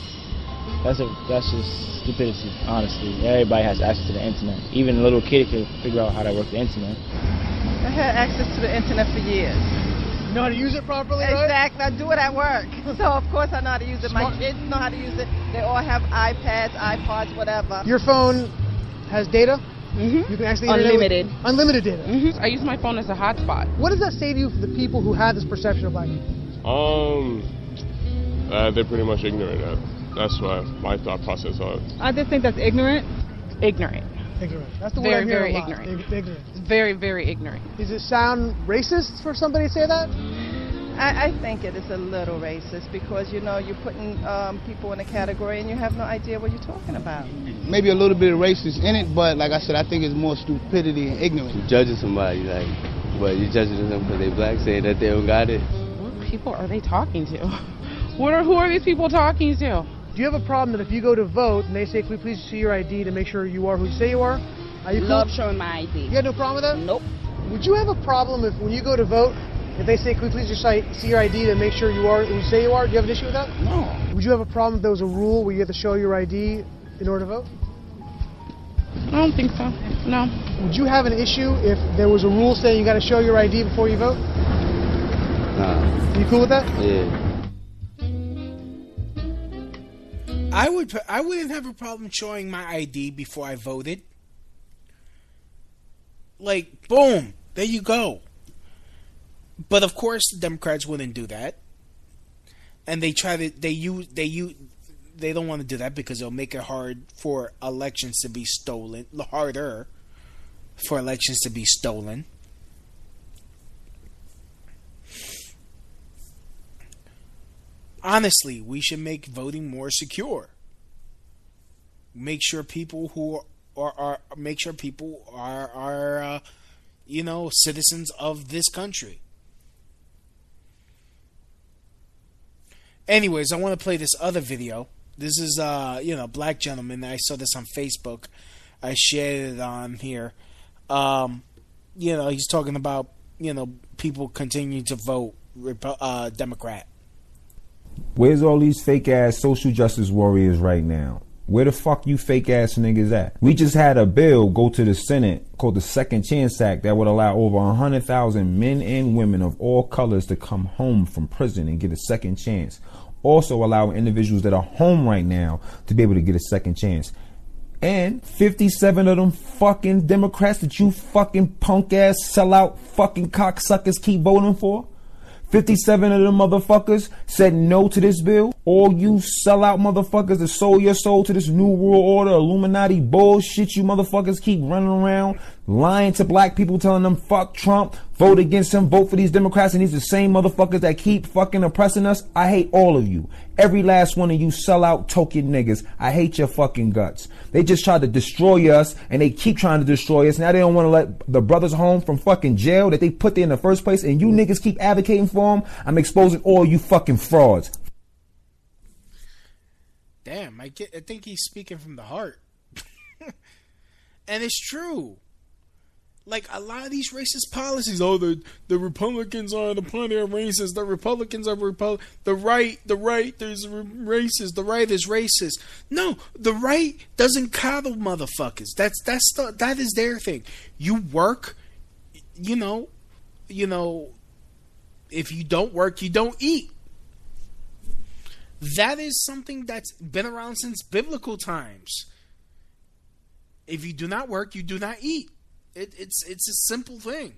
that's a that's just stupidity, honestly. Everybody has access to the internet. Even a little kid can figure out how to work the internet. I had access to the internet for years. You know how to use it properly, right? Exactly. I do it at work. So, of course, I know how to use it. My kids know how to use it. They all have iPads, iPods, whatever. Your phone has data. Mm-hmm. You can actually internet with- Unlimited. unlimited data. Mm-hmm. I use my phone as a hotspot. What does that say to you for the people who have this perception of black people? Um, uh, they're pretty much ignorant. Uh, that's what my thought process on it. I just think that's ignorant. Ignorant. Ignorant. That's the word Very, I'm hearing very a lot. ignorant. Ig- ignorant. Very, very ignorant. Does it sound racist for somebody to say that? I, I think it is a little racist because you know you're putting um, people in a category and you have no idea what you're talking about. Maybe a little bit of racist in it, but like I said, I think it's more stupidity and ignorance. You're judging somebody like, but you're judging them because they're black, saying that they don't got it. What people are they talking to? What are who are these people talking to? Do you have a problem that if you go to vote and they say, "Can we please see your ID to make sure you are who you say you are"? Are you cool? Love showing my ID. You got no problem with that? Nope. Would you have a problem if when you go to vote, if they say, "Can we please just see your ID to make sure you are who you say you are"? Do you have an issue with that? No. Would you have a problem if there was a rule where you had to show your ID in order to vote? I don't think so. No. Would you have an issue if there was a rule saying you got to show your ID before you vote? Nah. You cool with that? Yeah. I would. I wouldn't have a problem showing my ID before I voted. Like, boom, there you go. But of course, the Democrats wouldn't do that, and they try to. They use. They use. They don't want to do that because it'll make it hard for elections to be stolen. Harder for elections to be stolen. Honestly, we should make voting more secure. Make sure people who are, are make sure people are are uh, you know citizens of this country. Anyways, I want to play this other video. This is uh you know black gentleman. I saw this on Facebook. I shared it on here. Um, you know he's talking about you know people continue to vote uh, Democrat. Where's all these fake ass social justice warriors right now? Where the fuck you fake ass niggas at? We just had a bill go to the Senate called the Second Chance Act that would allow over 100,000 men and women of all colors to come home from prison and get a second chance. Also allow individuals that are home right now to be able to get a second chance. And 57 of them fucking Democrats that you fucking punk ass sellout fucking cocksuckers keep voting for. 57 of them motherfuckers said no to this bill. All you sellout motherfuckers that sold your soul to this New World Order, Illuminati bullshit you motherfuckers keep running around, lying to black people, telling them fuck Trump, vote against him, vote for these Democrats, and these the same motherfuckers that keep fucking oppressing us. I hate all of you. Every last one of you sellout token niggas. I hate your fucking guts. They just tried to destroy us and they keep trying to destroy us. Now they don't want to let the brothers home from fucking jail that they put there in the first place and you niggas keep advocating for them. I'm exposing all you fucking frauds. Damn, I get. I think he's speaking from the heart, and it's true. Like a lot of these racist policies, oh the the Republicans are the plenty of racist. The Republicans are Repub- The right, the right, r- racist. The right is racist. No, the right doesn't coddle motherfuckers. That's that's the, that is their thing. You work, you know, you know. If you don't work, you don't eat. That is something that's been around since biblical times. If you do not work, you do not eat. It, it's it's a simple thing.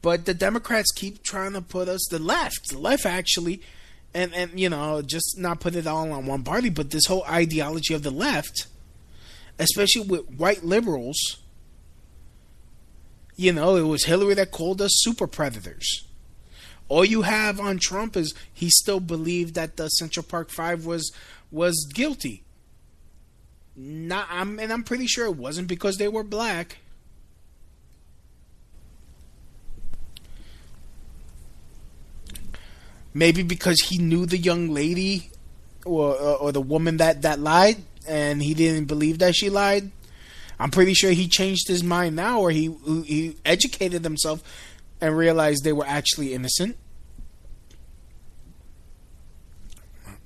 But the Democrats keep trying to put us the left, the left actually, and and you know just not put it all on one party, but this whole ideology of the left, especially with white liberals. You know, it was Hillary that called us super predators. All you have on Trump is he still believed that the Central Park Five was was guilty. Not, I'm, and I'm pretty sure it wasn't because they were black. Maybe because he knew the young lady, or or the woman that that lied, and he didn't believe that she lied. I'm pretty sure he changed his mind now, or he he educated himself and realized they were actually innocent.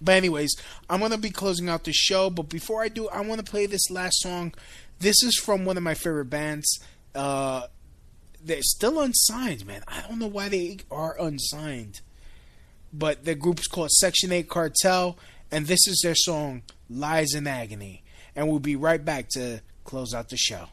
But anyways, I'm gonna be closing out the show. But before I do, I want to play this last song. This is from one of my favorite bands. Uh, they're still unsigned, man. I don't know why they are unsigned, but the group's called Section Eight Cartel, and this is their song "Lies in Agony." And we'll be right back to close out the show.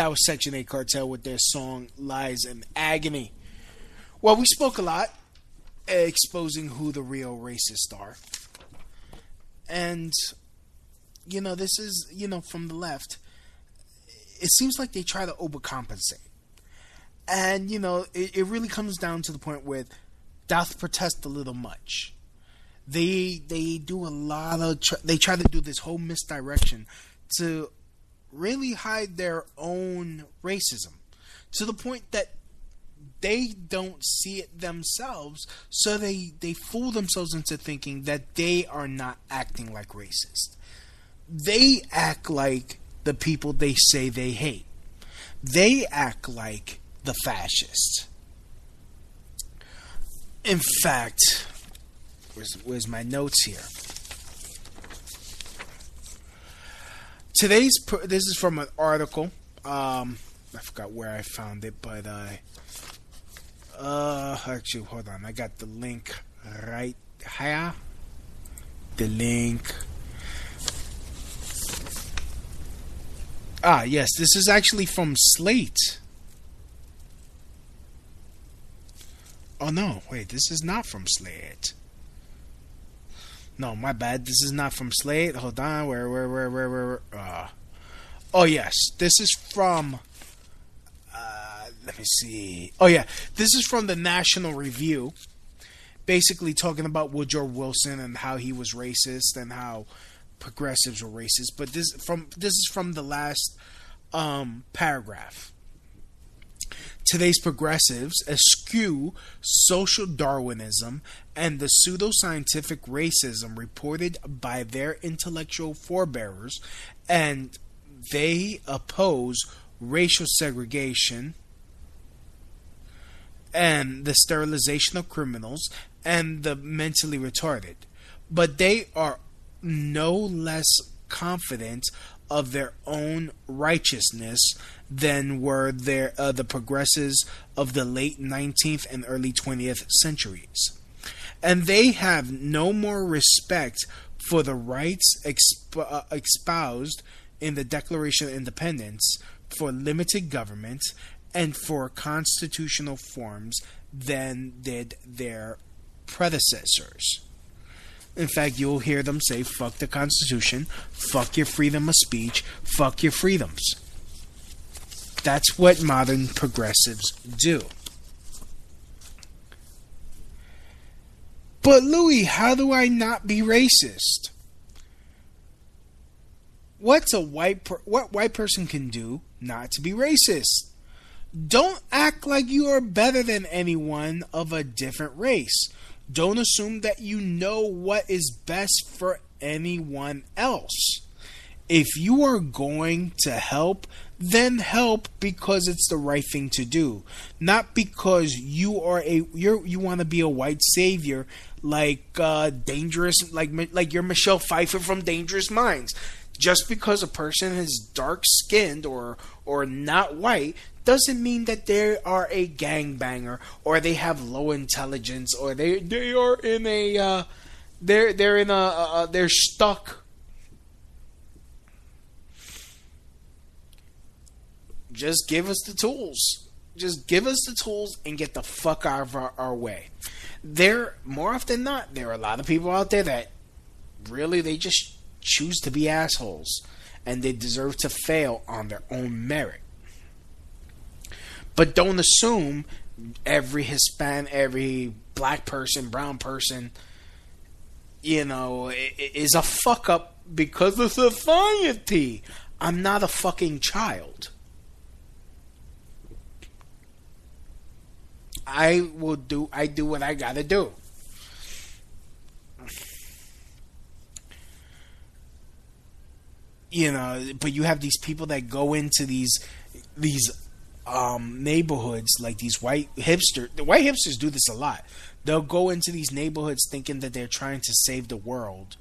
That was Section 8 Cartel with their song Lies and Agony. Well, we spoke a lot, eh, exposing who the real racists are. And, you know, this is, you know, from the left. It seems like they try to overcompensate. And, you know, it, it really comes down to the point where doth protest a little much. They they do a lot of tr- they try to do this whole misdirection to really hide their own racism to the point that they don't see it themselves so they they fool themselves into thinking that they are not acting like racist. They act like the people they say they hate. They act like the fascists. In fact where's, where's my notes here today's this is from an article. Um i forgot where i found it but i uh actually hold on. I got the link right here. The link. Ah yes this is actually from slate. Oh no. Wait this is not from slate no, my bad. This is not from Slate. Hold on. Where, where, where, where, where? Uh, oh, yes. This is from. Uh, let me see. Oh, yeah. This is from the National Review. Basically talking about Woodrow Wilson and how he was racist and how progressives were racist. But this from this is from the last um, paragraph. Today's progressives eschew social Darwinism and the pseudoscientific racism reported by their intellectual forebears, and they oppose racial segregation and the sterilization of criminals and the mentally retarded. But they are no less confident of their own righteousness than were their uh, the progressives of the late 19th and early 20th centuries. And they have no more respect for the rights exp- uh, espoused in the Declaration of Independence for limited government and for constitutional forms than did their predecessors. In fact, you'll hear them say, fuck the Constitution, fuck your freedom of speech, fuck your freedoms. That's what modern progressives do. But Louis, how do I not be racist? What's a white per- what white person can do not to be racist? Don't act like you are better than anyone of a different race. Don't assume that you know what is best for anyone else. If you are going to help, then help because it's the right thing to do, not because you are a you you want to be a white savior like uh, dangerous like like you're Michelle Pfeiffer from Dangerous Minds. Just because a person is dark skinned or or not white doesn't mean that they are a gangbanger or they have low intelligence or they they are in a uh, they're they're in a they're stuck. Just give us the tools. Just give us the tools and get the fuck out of our, our way. There, more often than not, there are a lot of people out there that really they just choose to be assholes and they deserve to fail on their own merit. But don't assume every Hispanic, every black person, brown person, you know, is a fuck up because of society. I'm not a fucking child. I will do I do what I gotta do. You know, but you have these people that go into these these um, neighborhoods like these white hipster the white hipsters do this a lot. They'll go into these neighborhoods thinking that they're trying to save the world.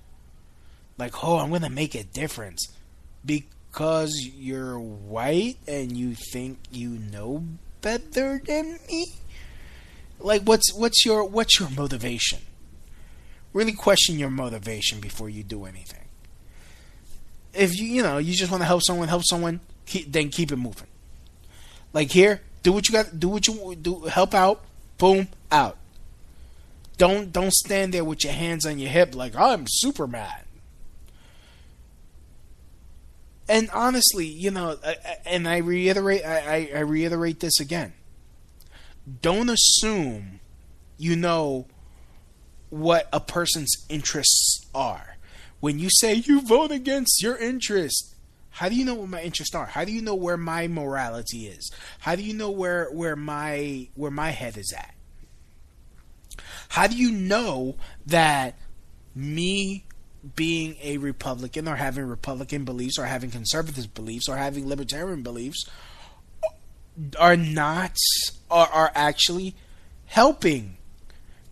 Like, oh, I'm gonna make a difference. Because you're white and you think you know better than me? Like what's what's your what's your motivation? Really question your motivation before you do anything. If you you know you just want to help someone, help someone, keep, then keep it moving. Like here, do what you got. Do what you do. Help out. Boom, out. Don't don't stand there with your hands on your hip like I'm Superman. And honestly, you know, and I reiterate, I, I, I reiterate this again. Don't assume you know what a person's interests are. When you say you vote against your interest, how do you know what my interests are? How do you know where my morality is? How do you know where where my where my head is at? How do you know that me being a Republican or having Republican beliefs or having conservative beliefs or having libertarian beliefs are not are, are actually helping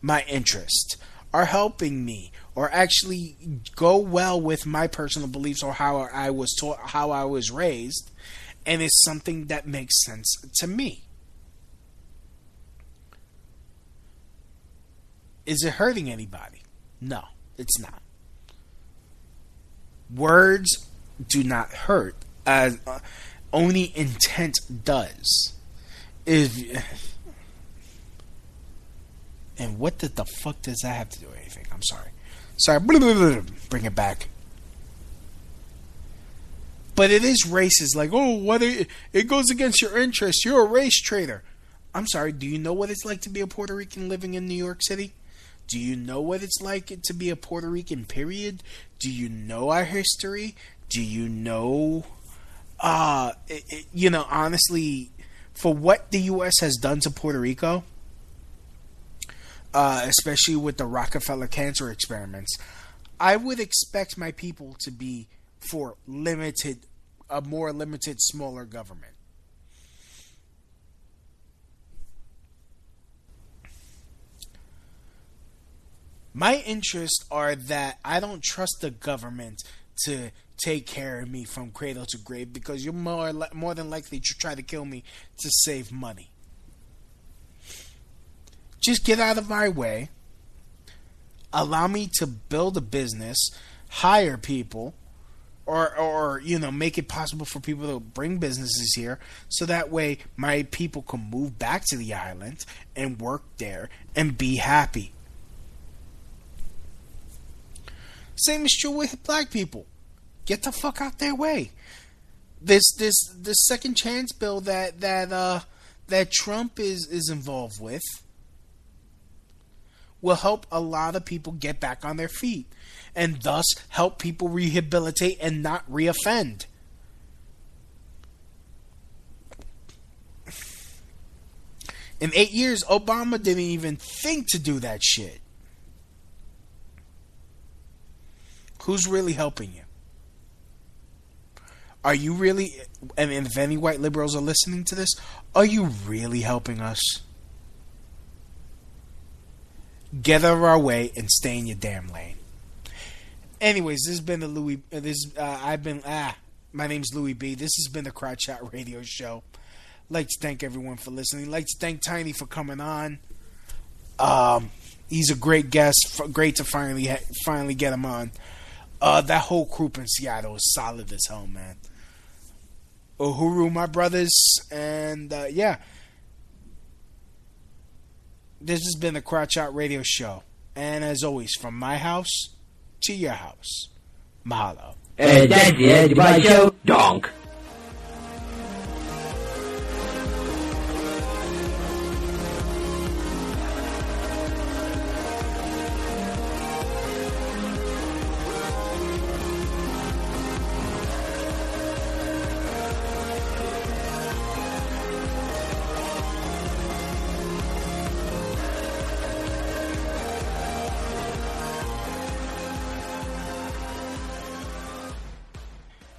my interest are helping me or actually go well with my personal beliefs or how I was taught how I was raised and it's something that makes sense to me. Is it hurting anybody? No, it's not. Words do not hurt uh, only intent does. If and what the, the fuck does that have to do with anything? I'm sorry. Sorry. Bring it back. But it is racist. Like, oh? It, it goes against your interests. You're a race traitor. I'm sorry. Do you know what it's like to be a Puerto Rican living in New York City? Do you know what it's like to be a Puerto Rican, period? Do you know our history? Do you know, uh, it, it, you know, honestly, for what the U.S. has done to Puerto Rico, uh, especially with the Rockefeller cancer experiments, I would expect my people to be for limited, a more limited, smaller government. My interests are that I don't trust the government to take care of me from cradle to grave because you're more li- more than likely to try to kill me to save money. Just get out of my way. Allow me to build a business, hire people, or or you know make it possible for people to bring businesses here so that way my people can move back to the island and work there and be happy. Same is true with black people. Get the fuck out their way. This this this second chance bill that that uh that Trump is is involved with will help a lot of people get back on their feet and thus help people rehabilitate and not reoffend. In eight years, Obama didn't even think to do that shit. Who's really helping you? Are you really, and if any white liberals are listening to this, are you really helping us? Get out of our way and stay in your damn lane. Anyways, this has been the Louis. Uh, this uh, I've been ah. My name's Louis B. This has been the Shot Radio Show. Like to thank everyone for listening. Like to thank Tiny for coming on. Um, he's a great guest. Great to finally ha- finally get him on. Uh, that whole group in Seattle is solid as hell, man. Uhuru, my brothers, and uh, yeah. This has been the Crotch Shot Radio Show. And as always, from my house to your house. Mahalo. And that's the end of my show. Donk.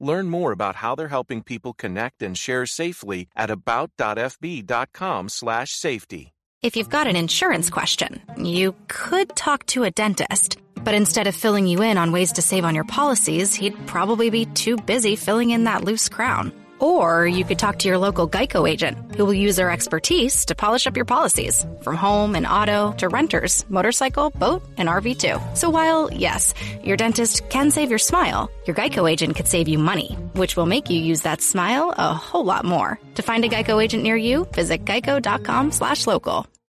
Learn more about how they're helping people connect and share safely at about.fb.com/safety. If you've got an insurance question, you could talk to a dentist. But instead of filling you in on ways to save on your policies, he'd probably be too busy filling in that loose crown. Or you could talk to your local Geico agent, who will use their expertise to polish up your policies, from home and auto to renters, motorcycle, boat, and RV too. So while, yes, your dentist can save your smile, your Geico agent could save you money, which will make you use that smile a whole lot more. To find a Geico agent near you, visit geico.com slash local.